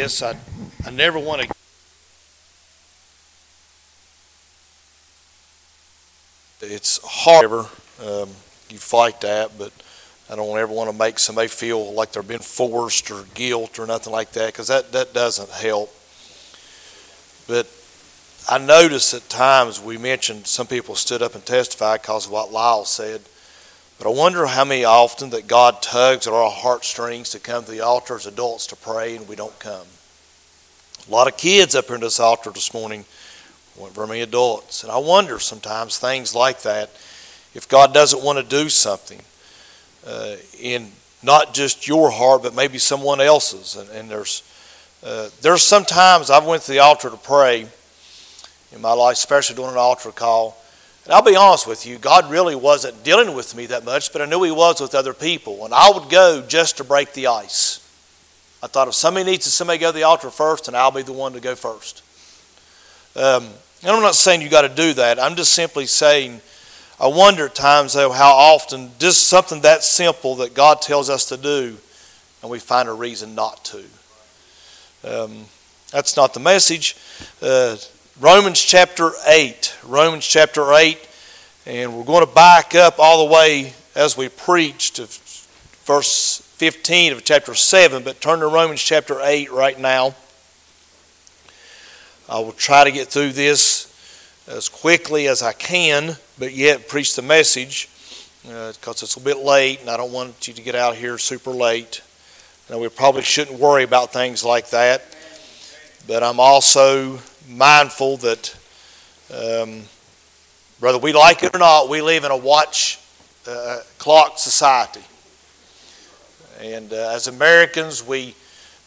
this. I, I never want to. It's hard. Um, you fight that, but I don't ever want to make somebody feel like they're being forced or guilt or nothing like that because that, that doesn't help. But I notice at times we mentioned some people stood up and testified because of what Lyle said. But I wonder how many often that God tugs at our heartstrings to come to the altar as adults to pray and we don't come. A lot of kids up here in this altar this morning, weren't very many adults. And I wonder sometimes things like that, if God doesn't want to do something uh, in not just your heart, but maybe someone else's. And, and there's uh, there's sometimes I've went to the altar to pray in my life, especially doing an altar call, and I'll be honest with you, God really wasn't dealing with me that much, but I knew He was with other people. And I would go just to break the ice. I thought if somebody needs to, somebody go to the altar first, and I'll be the one to go first. Um, and I'm not saying you got to do that. I'm just simply saying, I wonder at times, though, how often just something that simple that God tells us to do, and we find a reason not to. Um, that's not the message. Uh, Romans chapter 8. Romans chapter 8. And we're going to back up all the way as we preach to verse 15 of chapter 7, but turn to Romans chapter 8 right now. I will try to get through this as quickly as I can, but yet preach the message because uh, it's a bit late and I don't want you to get out here super late. And we probably shouldn't worry about things like that. But I'm also mindful that um, whether we like it or not, we live in a watch uh, clock society. And uh, as Americans, we,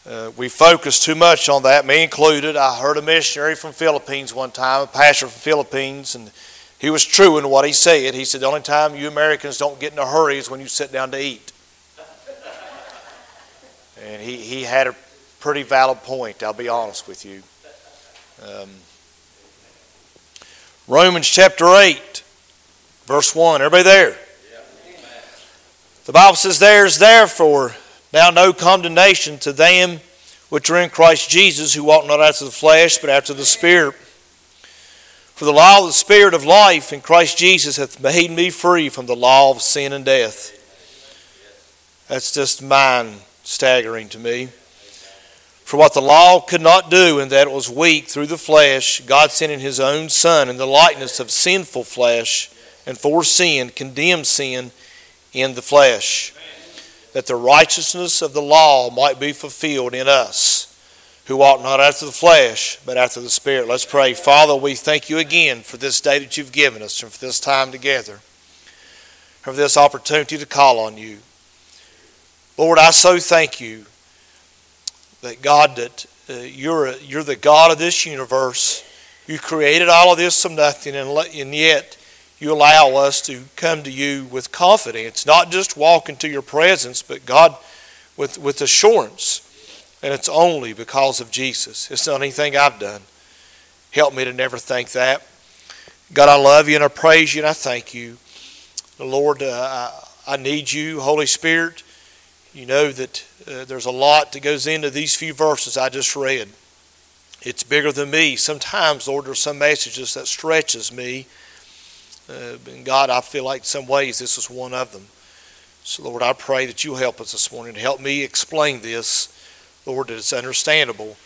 uh, we focus too much on that, me included. I heard a missionary from Philippines one time, a pastor from Philippines, and he was true in what he said. He said, The only time you Americans don't get in a hurry is when you sit down to eat. And he, he had a pretty valid point, I'll be honest with you. Um, Romans chapter 8, verse 1. Everybody there? The Bible says, There is therefore now no condemnation to them which are in Christ Jesus, who walk not after the flesh, but after the Spirit. For the law of the Spirit of life in Christ Jesus hath made me free from the law of sin and death. That's just mind staggering to me. For what the law could not do, in that it was weak through the flesh, God sending his own Son in the likeness of sinful flesh, and for sin condemned sin in the flesh, that the righteousness of the law might be fulfilled in us, who walk not after the flesh, but after the Spirit. Let's pray. Father, we thank you again for this day that you've given us, and for this time together, for this opportunity to call on you. Lord, I so thank you that God, that uh, you're, you're the God of this universe. You created all of this from nothing, and, and yet you allow us to come to you with confidence, not just walk into your presence, but God, with, with assurance. And it's only because of Jesus. It's not anything I've done. Help me to never think that. God, I love you and I praise you and I thank you. Lord, uh, I, I need you, Holy Spirit. You know that uh, there's a lot that goes into these few verses I just read. It's bigger than me. Sometimes, Lord, there's some messages that stretches me. Uh, and God, I feel like some ways this is one of them. So, Lord, I pray that you help us this morning. Help me explain this, Lord, that it's understandable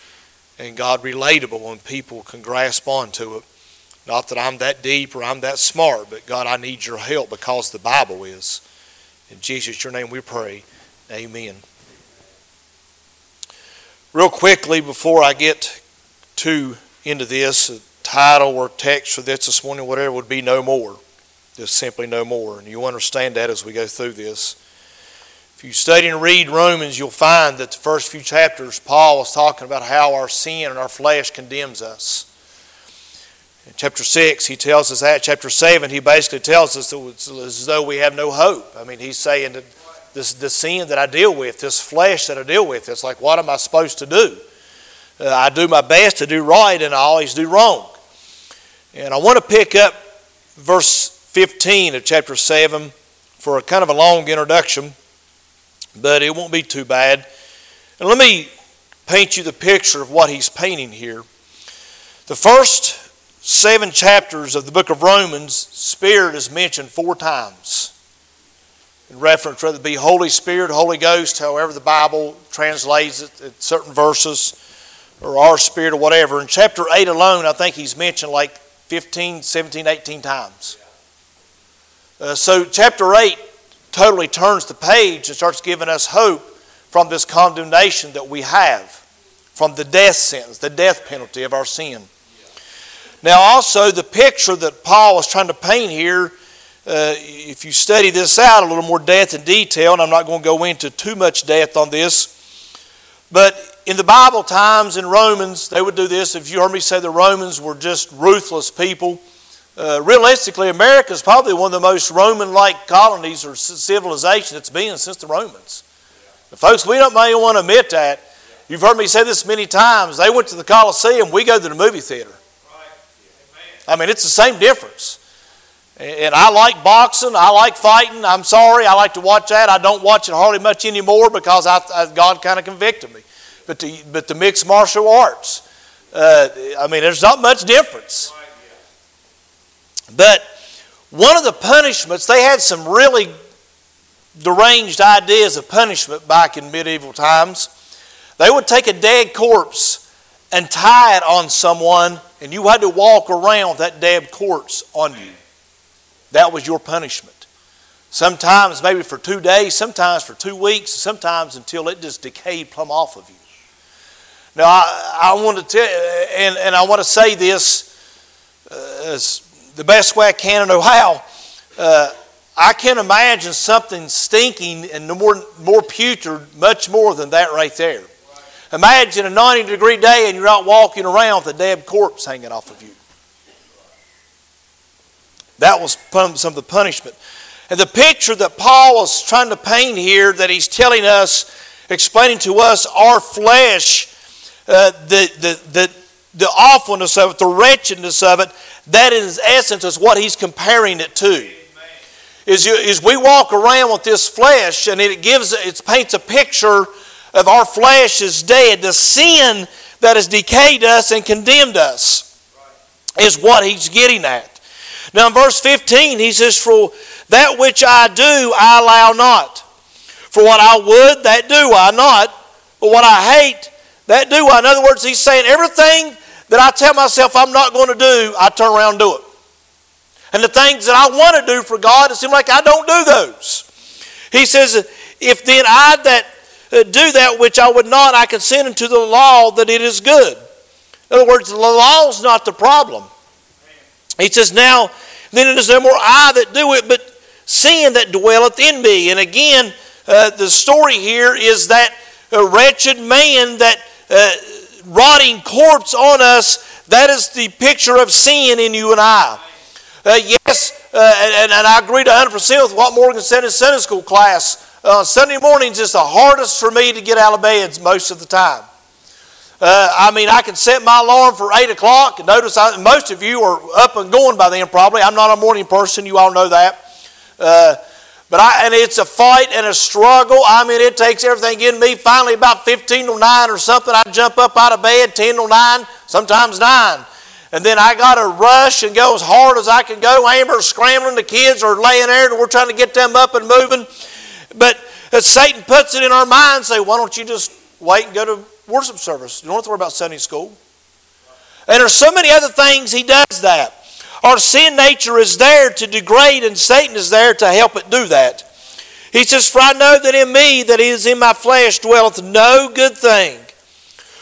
and, God, relatable and people can grasp onto it. Not that I'm that deep or I'm that smart, but God, I need your help because the Bible is. In Jesus, your name we pray. Amen. Real quickly, before I get too into this, title or text for this this morning, whatever, would be no more. Just simply no more. And you'll understand that as we go through this. If you study and read Romans, you'll find that the first few chapters, Paul was talking about how our sin and our flesh condemns us. In chapter 6, he tells us that. Chapter 7, he basically tells us that it's as though we have no hope. I mean, he's saying that this the sin that I deal with, this flesh that I deal with. It's like, what am I supposed to do? Uh, I do my best to do right, and I always do wrong. And I want to pick up verse 15 of chapter 7 for a kind of a long introduction, but it won't be too bad. And let me paint you the picture of what he's painting here. The first seven chapters of the book of Romans, Spirit is mentioned four times. In reference, whether it be Holy Spirit, Holy Ghost, however the Bible translates it in certain verses, or our spirit or whatever. In chapter 8 alone, I think he's mentioned like 15, 17, 18 times. Uh, so, chapter 8 totally turns the page and starts giving us hope from this condemnation that we have, from the death sentence, the death penalty of our sin. Now, also, the picture that Paul is trying to paint here, uh, if you study this out a little more depth and detail, and I'm not going to go into too much depth on this, but in the Bible times in Romans, they would do this. If you heard me say the Romans were just ruthless people, uh, realistically, America is probably one of the most Roman like colonies or civilization that's been since the Romans. folks, we don't may want to admit that. You've heard me say this many times. They went to the Coliseum, we go to the movie theater. I mean, it's the same difference. And I like boxing. I like fighting. I'm sorry. I like to watch that. I don't watch it hardly much anymore because I, I, God kind of convicted me. But the, but the mixed martial arts, uh, I mean, there's not much difference. But one of the punishments, they had some really deranged ideas of punishment back in medieval times. They would take a dead corpse and tie it on someone, and you had to walk around that dead corpse on you. That was your punishment. Sometimes maybe for two days, sometimes for two weeks, sometimes until it just decayed plumb off of you. Now, I, I want to tell, and, and I want to say this uh, as the best way I can and know how. Uh, I can imagine something stinking and more, more putrid, much more than that right there. Imagine a 90 degree day and you're out walking around with a dead corpse hanging off of you. That was some of the punishment. And the picture that Paul is trying to paint here, that he's telling us, explaining to us our flesh, uh, the, the, the, the awfulness of it, the wretchedness of it, that in essence is what he's comparing it to. Is, you, is we walk around with this flesh and it gives it paints a picture of our flesh is dead. The sin that has decayed us and condemned us is what he's getting at. Now, in verse 15, he says, For that which I do, I allow not. For what I would, that do I not. But what I hate, that do I. In other words, he's saying everything that I tell myself I'm not going to do, I turn around and do it. And the things that I want to do for God, it seems like I don't do those. He says, If then I that uh, do that which I would not, I consent unto the law that it is good. In other words, the law is not the problem. He says, Now then it is no more I that do it, but sin that dwelleth in me. And again, uh, the story here is that a wretched man, that uh, rotting corpse on us, that is the picture of sin in you and I. Uh, yes, uh, and, and, I agree 100% with what Morgan said in Sunday school class. Uh, Sunday mornings is the hardest for me to get out of bed most of the time. Uh, I mean, I can set my alarm for 8 o'clock. Notice I, most of you are up and going by then, probably. I'm not a morning person. You all know that. Uh, but I, and it's a fight and a struggle. I mean, it takes everything in me. Finally, about 15 to 9 or something, I jump up out of bed, 10 to 9, sometimes 9. And then I got to rush and go as hard as I can go. Amber's scrambling, the kids are laying there, and we're trying to get them up and moving. But as Satan puts it in our minds, say, why don't you just wait and go to worship service. You don't have to worry about Sunday school. And there's so many other things he does that. Our sin nature is there to degrade, and Satan is there to help it do that. He says, For I know that in me, that is in my flesh, dwelleth no good thing.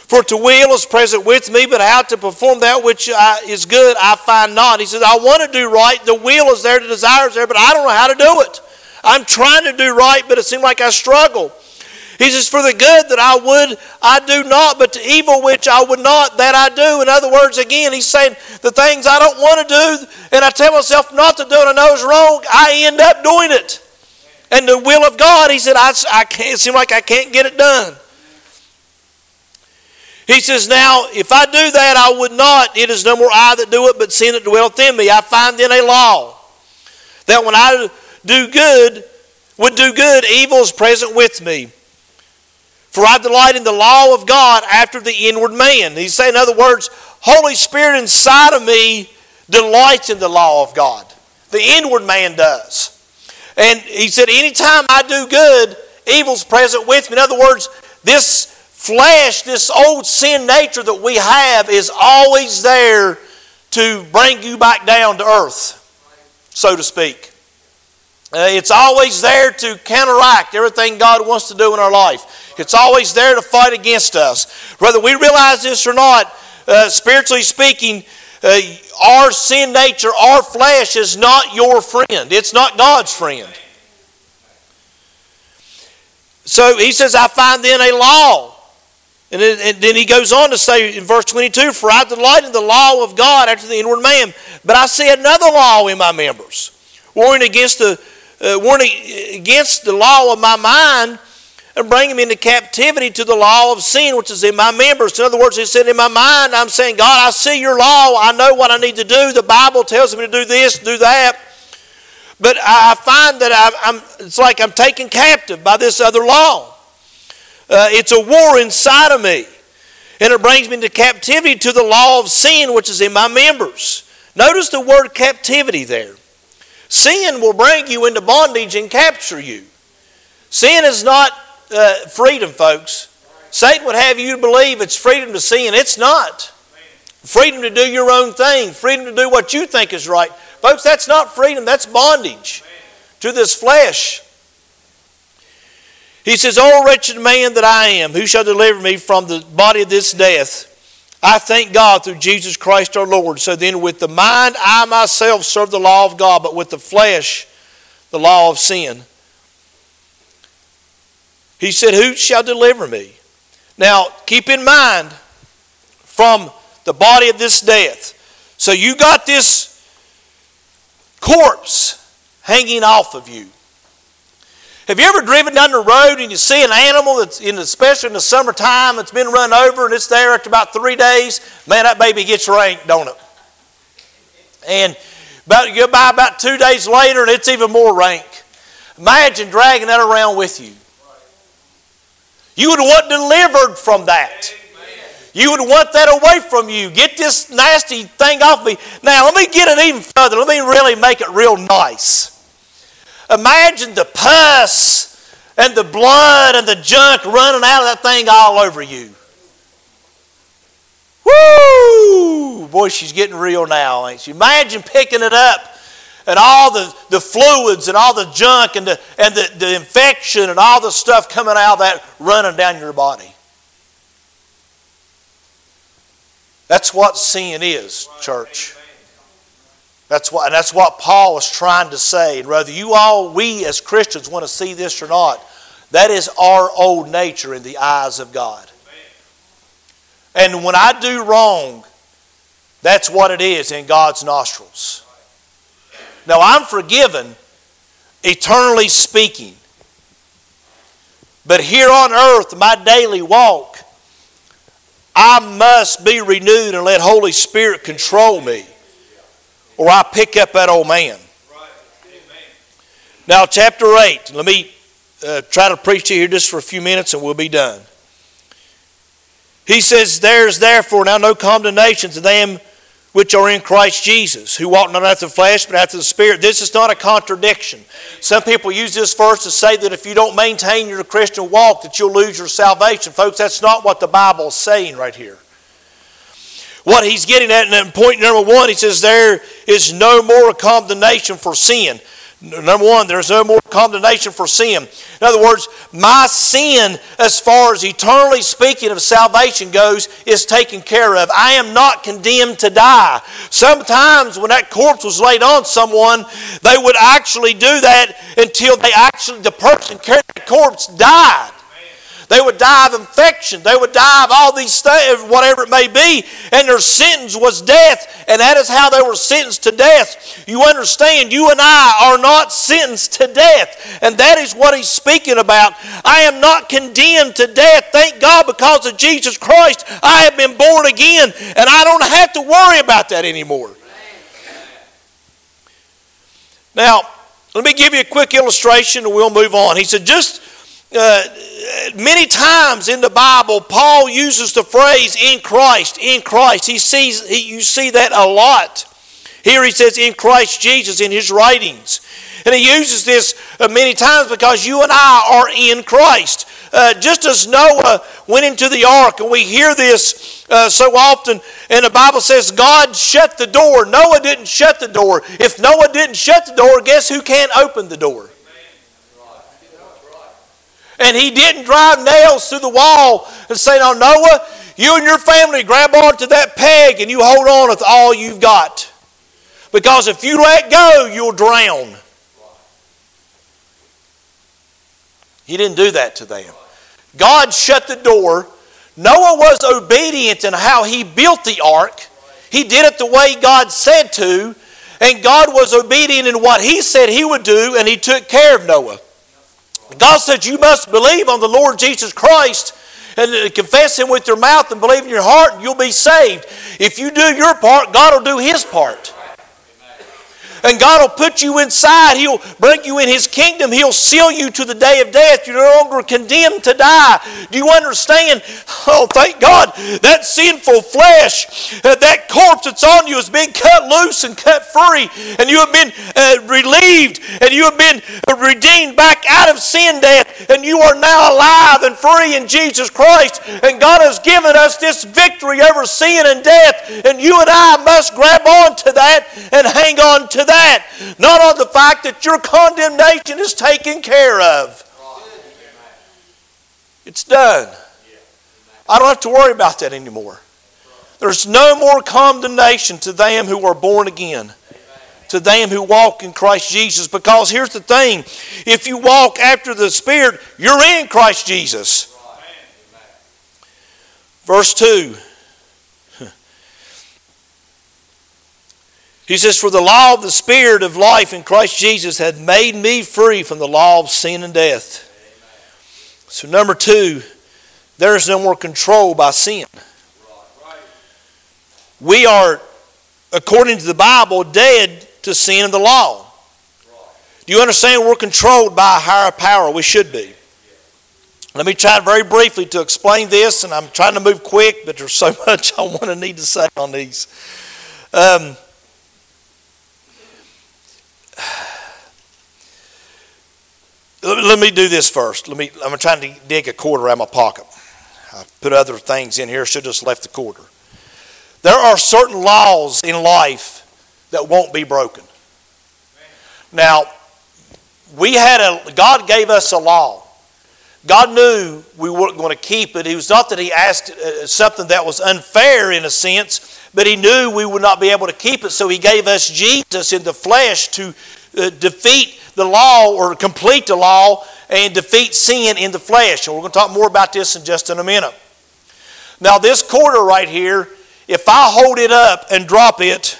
For to will is present with me, but how to perform that which uh, is good I find not. He says, I want to do right. The will is there, the desire is there, but I don't know how to do it. I'm trying to do right, but it seems like I struggle. He says, For the good that I would, I do not, but the evil which I would not, that I do. In other words, again, he's saying, The things I don't want to do, and I tell myself not to do it, I know it's wrong, I end up doing it. And the will of God, he said, I, I can't, it seems like I can't get it done. He says, Now, if I do that, I would not. It is no more I that do it, but sin that dwelleth in me. I find in a law that when I do good, would do good, evil is present with me. For I delight in the law of God after the inward man. He's saying, in other words, Holy Spirit inside of me delights in the law of God. The inward man does. And he said, anytime I do good, evil's present with me. In other words, this flesh, this old sin nature that we have, is always there to bring you back down to earth, so to speak. Uh, it's always there to counteract everything God wants to do in our life. It's always there to fight against us. Whether we realize this or not, uh, spiritually speaking, uh, our sin nature, our flesh is not your friend. It's not God's friend. So he says, I find then a law. And then he goes on to say in verse 22 For I delight in the law of God after the inward man, but I see another law in my members, warring against the, uh, against the law of my mind and bring me into captivity to the law of sin which is in my members. In other words, he said, In my mind, I'm saying, God, I see your law. I know what I need to do. The Bible tells me to do this, do that. But I find that I'm, it's like I'm taken captive by this other law. Uh, it's a war inside of me. And it brings me into captivity to the law of sin, which is in my members. Notice the word captivity there. Sin will bring you into bondage and capture you. Sin is not uh, freedom, folks. Satan would have you believe it's freedom to sin. It's not. Freedom to do your own thing, freedom to do what you think is right. Folks, that's not freedom, that's bondage to this flesh. He says, O wretched man that I am, who shall deliver me from the body of this death? I thank God through Jesus Christ our Lord. So then, with the mind, I myself serve the law of God, but with the flesh, the law of sin. He said, Who shall deliver me? Now, keep in mind, from the body of this death. So you got this corpse hanging off of you. Have you ever driven down the road and you see an animal that's in, especially in the summertime, it's been run over and it's there after about three days? Man, that baby gets rank, don't it? And about, you go by about two days later and it's even more rank. Imagine dragging that around with you. You would want delivered from that. You would want that away from you. Get this nasty thing off me. Now, let me get it even further. Let me really make it real nice. Imagine the pus and the blood and the junk running out of that thing all over you. Woo! Boy, she's getting real now, ain't she? Imagine picking it up and all the, the fluids and all the junk and, the, and the, the infection and all the stuff coming out of that running down your body. That's what sin is, church. That's what, and that's what Paul was trying to say. And whether you all, we as Christians, want to see this or not, that is our old nature in the eyes of God. And when I do wrong, that's what it is in God's nostrils. Now, I'm forgiven, eternally speaking. But here on earth, my daily walk, I must be renewed and let Holy Spirit control me, or I pick up that old man. Now, chapter 8, let me uh, try to preach to you here just for a few minutes and we'll be done. He says, There's therefore now no condemnation to them which are in Christ Jesus, who walk not after the flesh, but after the Spirit. This is not a contradiction. Some people use this verse to say that if you don't maintain your Christian walk, that you'll lose your salvation. Folks, that's not what the Bible is saying right here. What he's getting at in point number one, he says, There is no more condemnation for sin. Number one, there's no more condemnation for sin. In other words, my sin, as far as eternally speaking of salvation goes, is taken care of. I am not condemned to die. Sometimes when that corpse was laid on someone, they would actually do that until they actually, the person carrying the corpse died. They would die of infection. They would die of all these things, whatever it may be. And their sentence was death. And that is how they were sentenced to death. You understand, you and I are not sentenced to death. And that is what he's speaking about. I am not condemned to death. Thank God because of Jesus Christ, I have been born again. And I don't have to worry about that anymore. Now, let me give you a quick illustration and we'll move on. He said, just uh, many times in the Bible, Paul uses the phrase "in Christ." In Christ, he sees he, you see that a lot. Here he says "in Christ Jesus" in his writings, and he uses this uh, many times because you and I are in Christ. Uh, just as Noah went into the ark, and we hear this uh, so often, and the Bible says God shut the door. Noah didn't shut the door. If Noah didn't shut the door, guess who can't open the door? And he didn't drive nails through the wall and say, Now, Noah, you and your family grab onto that peg and you hold on with all you've got. Because if you let go, you'll drown. He didn't do that to them. God shut the door. Noah was obedient in how he built the ark. He did it the way God said to, and God was obedient in what he said he would do, and he took care of Noah. God said, You must believe on the Lord Jesus Christ and confess him with your mouth and believe in your heart, and you'll be saved. If you do your part, God will do his part and God will put you inside. He'll bring you in His kingdom. He'll seal you to the day of death. You're no longer condemned to die. Do you understand? Oh, thank God. That sinful flesh, uh, that corpse that's on you has been cut loose and cut free, and you have been uh, relieved, and you have been uh, redeemed back out of sin death, and you are now alive and free in Jesus Christ. And God has given us this victory over sin and death, and you and I must grab on to that and hang on to that that, not on the fact that your condemnation is taken care of. It's done. I don't have to worry about that anymore. There's no more condemnation to them who are born again, to them who walk in Christ Jesus. Because here's the thing if you walk after the Spirit, you're in Christ Jesus. Verse 2 He says, For the law of the Spirit of life in Christ Jesus had made me free from the law of sin and death. So, number two, there is no more control by sin. We are, according to the Bible, dead to sin and the law. Do you understand we're controlled by a higher power? We should be. Let me try very briefly to explain this, and I'm trying to move quick, but there's so much I want to need to say on these. Um, let me do this first. Let me. I'm trying to dig a quarter out of my pocket. I put other things in here. Should have just left the quarter. There are certain laws in life that won't be broken. Now, we had a. God gave us a law. God knew we weren't going to keep it. It was not that He asked uh, something that was unfair in a sense, but He knew we would not be able to keep it. So He gave us Jesus in the flesh to uh, defeat the law or complete the law and defeat sin in the flesh. And we're going to talk more about this in just in a minute. Now, this quarter right here, if I hold it up and drop it,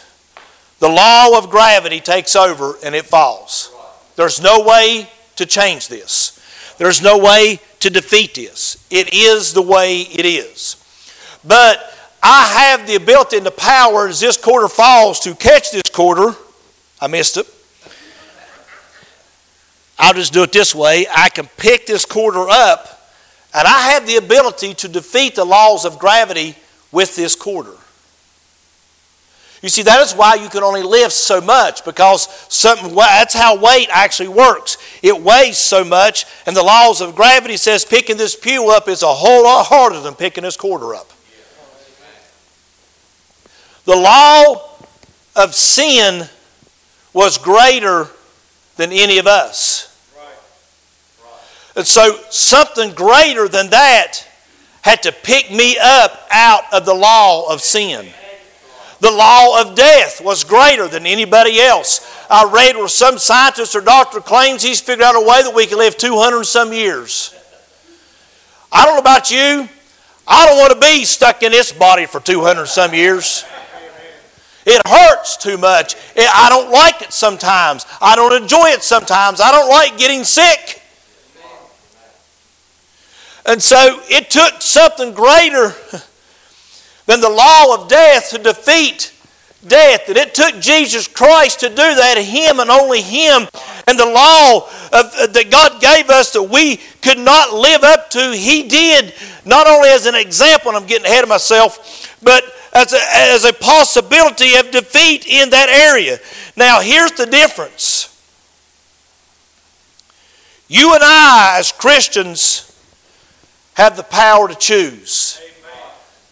the law of gravity takes over and it falls. There's no way to change this. There's no way to defeat this. It is the way it is. But I have the ability and the power as this quarter falls to catch this quarter. I missed it. I'll just do it this way. I can pick this quarter up, and I have the ability to defeat the laws of gravity with this quarter. You see, that is why you can only lift so much because something, that's how weight actually works. It weighs so much, and the laws of gravity says picking this pew up is a whole lot harder than picking this quarter up. The law of sin was greater than any of us. And so something greater than that had to pick me up out of the law of sin. The law of death was greater than anybody else. I read where some scientist or doctor claims he's figured out a way that we can live 200 some years. I don't know about you. I don't want to be stuck in this body for 200 some years. It hurts too much. I don't like it sometimes. I don't enjoy it sometimes. I don't like getting sick. And so it took something greater than the law of death to defeat death. And it took Jesus Christ to do that, Him and only Him. And the law of, that God gave us that we could not live up to, He did, not only as an example, I'm getting ahead of myself, but as a, as a possibility of defeat in that area. Now, here's the difference. You and I, as Christians, have the power to choose.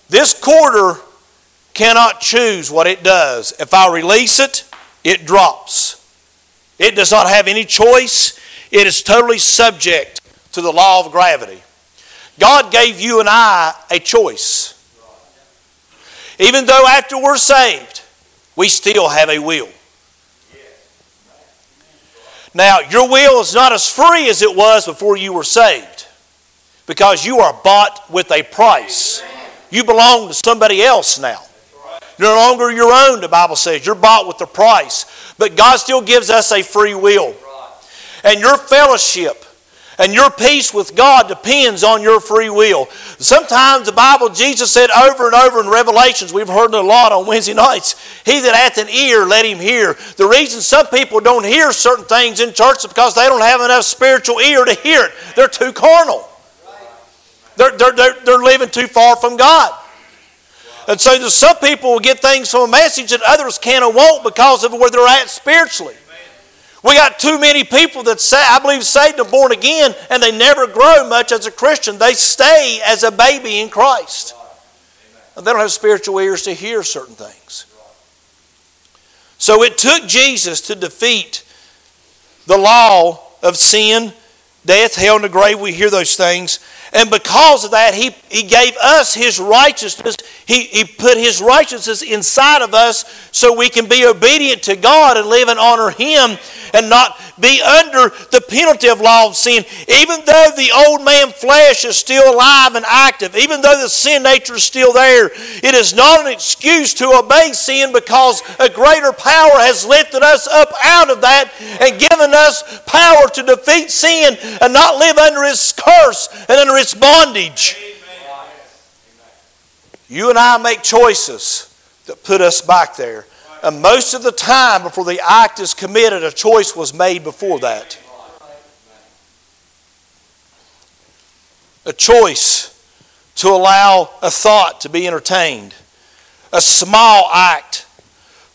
This quarter cannot choose what it does. If I release it, it drops. It does not have any choice. It is totally subject to the law of gravity. God gave you and I a choice. Even though after we're saved, we still have a will. Now, your will is not as free as it was before you were saved because you are bought with a price. You belong to somebody else now. You're no longer your own, the Bible says. You're bought with a price. But God still gives us a free will. And your fellowship and your peace with God depends on your free will. Sometimes the Bible, Jesus said over and over in Revelations, we've heard it a lot on Wednesday nights, He that hath an ear, let him hear. The reason some people don't hear certain things in church is because they don't have enough spiritual ear to hear it. They're too carnal. They're, they're, they're, they're living too far from God. And so some people will get things from a message that others can or won't because of where they're at spiritually. We got too many people that say, I believe saved and born again, and they never grow much as a Christian. They stay as a baby in Christ. And they don't have spiritual ears to hear certain things. So it took Jesus to defeat the law of sin, death, hell, and the grave. We hear those things. And because of that, he, he gave us His righteousness. He, he put His righteousness inside of us so we can be obedient to God and live and honor Him and not be under the penalty of law of sin. Even though the old man flesh is still alive and active, even though the sin nature is still there, it is not an excuse to obey sin because a greater power has lifted us up out of that and given us power to defeat sin and not live under its curse and under its bondage. You and I make choices that put us back there. And most of the time, before the act is committed, a choice was made before that. A choice to allow a thought to be entertained, a small act,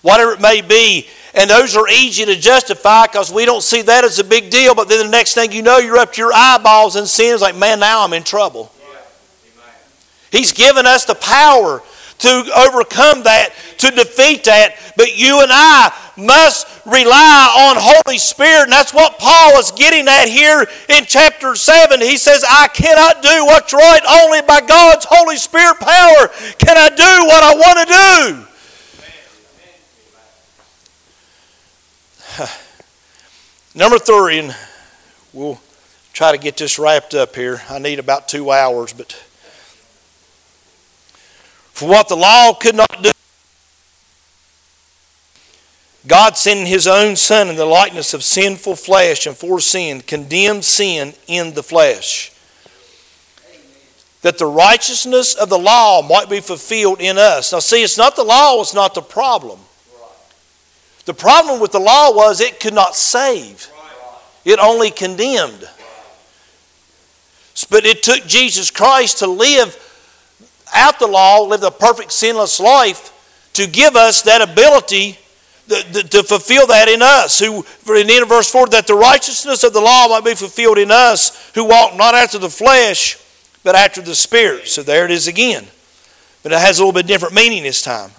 whatever it may be. And those are easy to justify because we don't see that as a big deal. But then the next thing you know, you're up to your eyeballs in sin. It's like, man, now I'm in trouble. He's given us the power to overcome that, to defeat that. But you and I must rely on Holy Spirit. And that's what Paul is getting at here in chapter 7. He says, I cannot do what's right. Only by God's Holy Spirit power can I do what I want to do. Number three, and we'll try to get this wrapped up here. I need about two hours, but for what the law could not do, God sending His own Son in the likeness of sinful flesh and for sin, condemned sin in the flesh. That the righteousness of the law might be fulfilled in us. Now, see, it's not the law, it's not the problem. The problem with the law was it could not save, it only condemned. But it took Jesus Christ to live out the law, live a perfect sinless life, to give us that ability to fulfill that in us. Who, in the end of verse 4, that the righteousness of the law might be fulfilled in us who walk not after the flesh, but after the Spirit. So there it is again. But it has a little bit different meaning this time.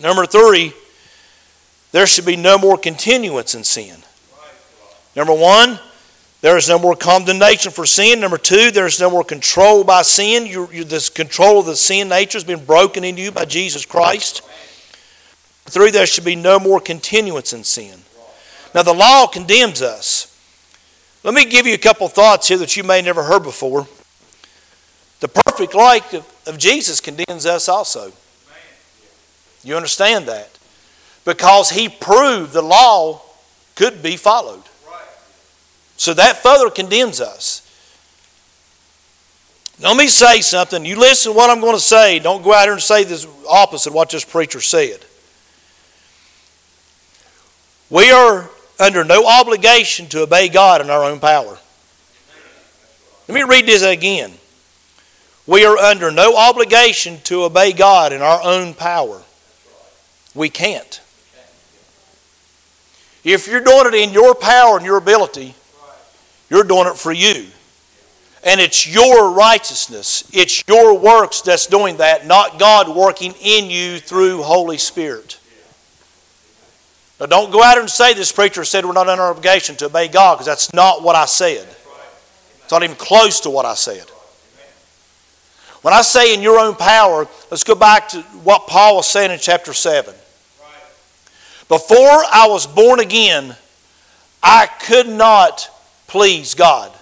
Number three, there should be no more continuance in sin. Number one, there is no more condemnation for sin. Number two, there is no more control by sin. You, you, this control of the sin nature has been broken into you by Jesus Christ. Three, there should be no more continuance in sin. Now, the law condemns us. Let me give you a couple thoughts here that you may never heard before. The perfect life of, of Jesus condemns us also. You understand that? because he proved the law could be followed. So that further condemns us. Let me say something. You listen to what I'm going to say. Don't go out here and say this opposite of what this preacher said. We are under no obligation to obey God in our own power. Let me read this again. We are under no obligation to obey God in our own power. We can't. If you're doing it in your power and your ability, you're doing it for you. And it's your righteousness, it's your works that's doing that, not God working in you through Holy Spirit. Now, don't go out and say this preacher said we're not under obligation to obey God because that's not what I said. It's not even close to what I said. When I say in your own power, let's go back to what Paul was saying in chapter 7. Before I was born again, I could not please God.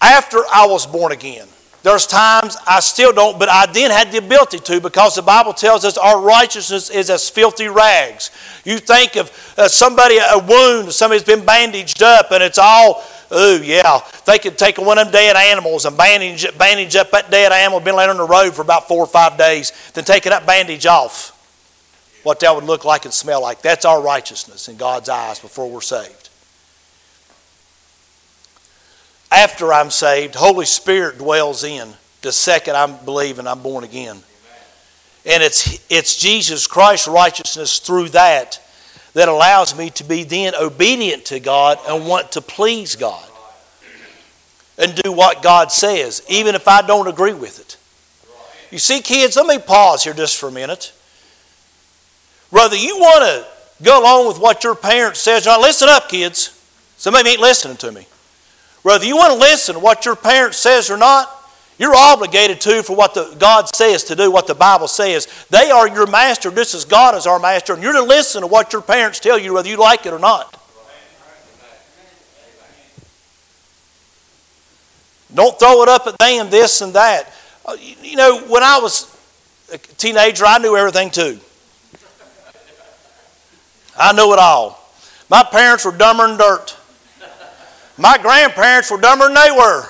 After I was born again, there's times I still don't, but I then had the ability to because the Bible tells us our righteousness is as filthy rags. You think of uh, somebody, a wound, somebody's been bandaged up, and it's all, oh, yeah. They could take one of them dead animals and bandage, bandage up that dead animal, been laying on the road for about four or five days, then taking that bandage off. What that would look like and smell like. That's our righteousness in God's eyes before we're saved. After I'm saved, Holy Spirit dwells in the second I'm believing I'm born again. And it's, it's Jesus Christ's righteousness through that that allows me to be then obedient to God and want to please God and do what God says, even if I don't agree with it. You see, kids, let me pause here just for a minute. Brother, you want to go along with what your parents says, now listen up, kids. Somebody ain't listening to me. Whether you want to listen to what your parent says or not, you're obligated to for what the, God says to do, what the Bible says. They are your master just as God is our master, and you're to listen to what your parents tell you, whether you like it or not. Don't throw it up at them, this and that. Uh, you know, when I was a teenager, I knew everything too. I knew it all. My parents were dumber than dirt. My grandparents were dumber than they were.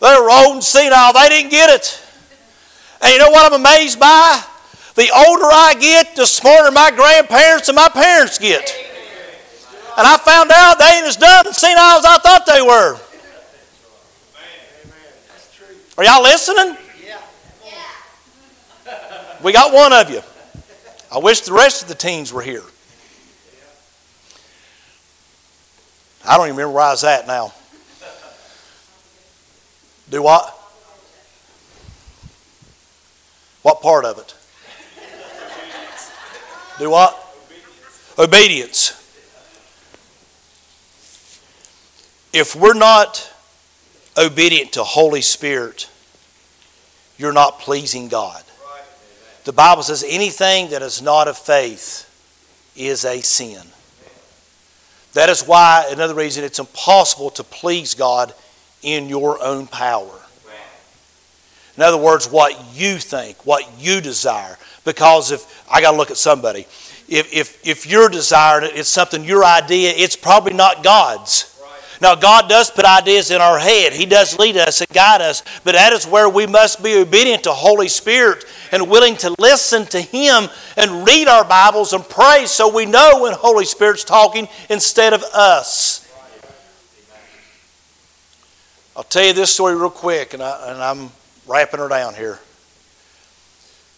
They were old and senile. They didn't get it. And you know what I'm amazed by? The older I get, the smarter my grandparents and my parents get. And I found out they ain't as dumb and senile as I thought they were. Are y'all listening? We got one of you. I wish the rest of the teens were here. I don't even remember where I was at now. Do what? What part of it? Do what? Obedience. If we're not obedient to Holy Spirit, you're not pleasing God. The Bible says anything that is not of faith is a sin. That is why, another reason, it's impossible to please God in your own power. In other words, what you think, what you desire. Because if I got to look at somebody, if, if, if you're desiring it, it's something your idea, it's probably not God's. Now, God does put ideas in our head. He does lead us and guide us, but that is where we must be obedient to Holy Spirit and willing to listen to Him and read our Bibles and pray so we know when Holy Spirit's talking instead of us. I'll tell you this story real quick, and, I, am wrapping her down here.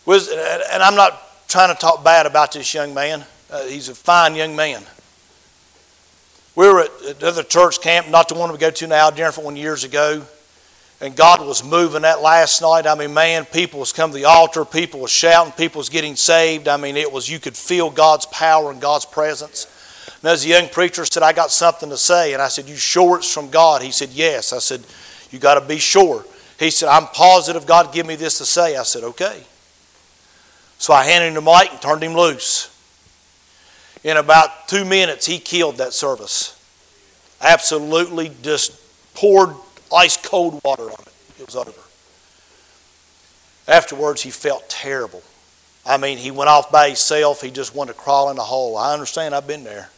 Was, and I'm not trying to talk bad about this young man. Uh, he's a fine young man. We were at another church camp, not the one we go to now, different one years ago. And God was moving that last night. I mean, man, people was coming to the altar, people was shouting, people was getting saved. I mean, it was you could feel God's power and God's presence. And as a young preacher said, I got something to say. And I said, You sure it's from God? He said, Yes. I said, You got to be sure. He said, I'm positive God give me this to say. I said, Okay. So I handed him the mic and turned him loose. In about two minutes, he killed that service. Absolutely just poured ice cold water on it. It was over. Afterwards, he felt terrible. I mean, he went off by himself. He just wanted to crawl in a hole. I understand. I've been there.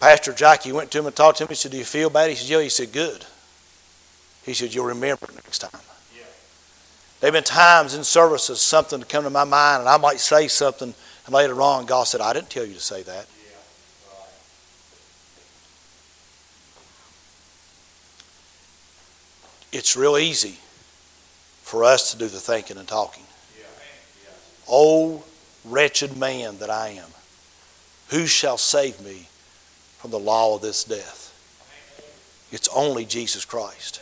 Pastor Jackie went to him and talked to him. He said, Do you feel bad? He said, Yeah. He said, Good. He said, You'll remember next time. There have been times in services something to come to my mind, and I might say something, and later on, God said, I didn't tell you to say that. It's real easy for us to do the thinking and talking. Oh, wretched man that I am, who shall save me from the law of this death? It's only Jesus Christ.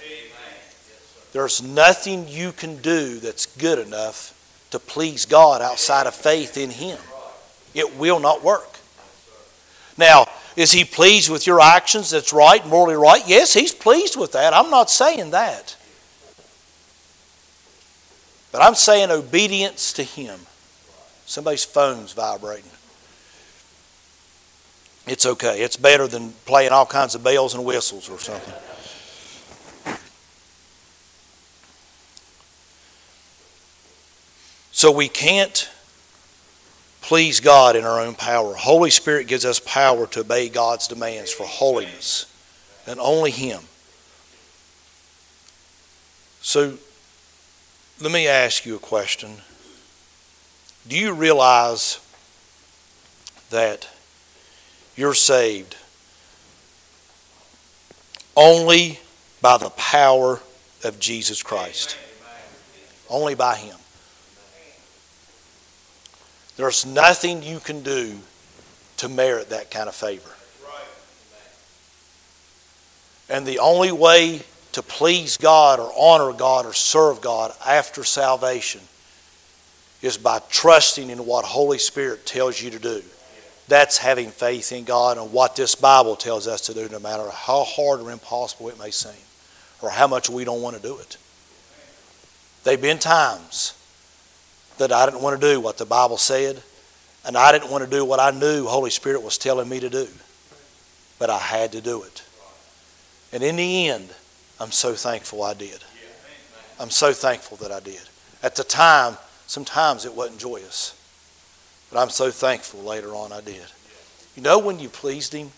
There's nothing you can do that's good enough to please God outside of faith in Him. It will not work. Now, is He pleased with your actions that's right, morally right? Yes, He's pleased with that. I'm not saying that. But I'm saying obedience to Him. Somebody's phone's vibrating. It's okay. It's better than playing all kinds of bells and whistles or something. So we can't please God in our own power. Holy Spirit gives us power to obey God's demands for holiness, and only Him. So let me ask you a question. Do you realize that you're saved only by the power of Jesus Christ? Only by Him. There's nothing you can do to merit that kind of favor. And the only way to please God or honor God or serve God after salvation is by trusting in what Holy Spirit tells you to do. That's having faith in God and what this Bible tells us to do, no matter how hard or impossible it may seem, or how much we don't want to do it. There have been times that I didn't want to do what the Bible said, and I didn't want to do what I knew Holy Spirit was telling me to do. But I had to do it. And in the end, I'm so thankful I did. I'm so thankful that I did. At the time, sometimes it wasn't joyous. But I'm so thankful later on I did. You know when you pleased Him?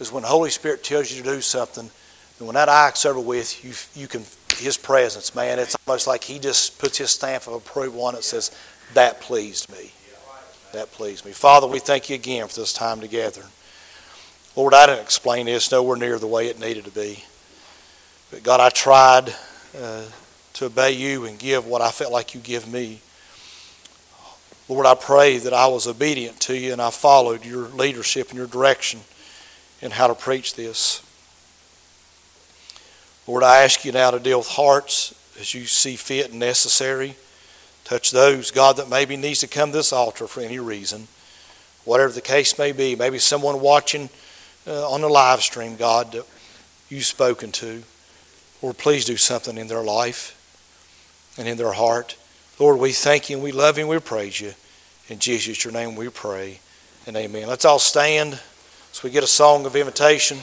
Is when Holy Spirit tells you to do something, and when that eye over with, you, you can his presence, man. It's almost like he just puts his stamp of approval on it says, That pleased me. That pleased me. Father, we thank you again for this time together. Lord, I didn't explain this nowhere near the way it needed to be. But God, I tried uh, to obey you and give what I felt like you give me. Lord, I pray that I was obedient to you and I followed your leadership and your direction in how to preach this. Lord, I ask you now to deal with hearts as you see fit and necessary. Touch those, God, that maybe needs to come to this altar for any reason. Whatever the case may be, maybe someone watching uh, on the live stream, God, that you've spoken to. Lord, please do something in their life and in their heart. Lord, we thank you and we love you and we praise you. In Jesus, your name we pray and amen. Let's all stand so we get a song of invitation.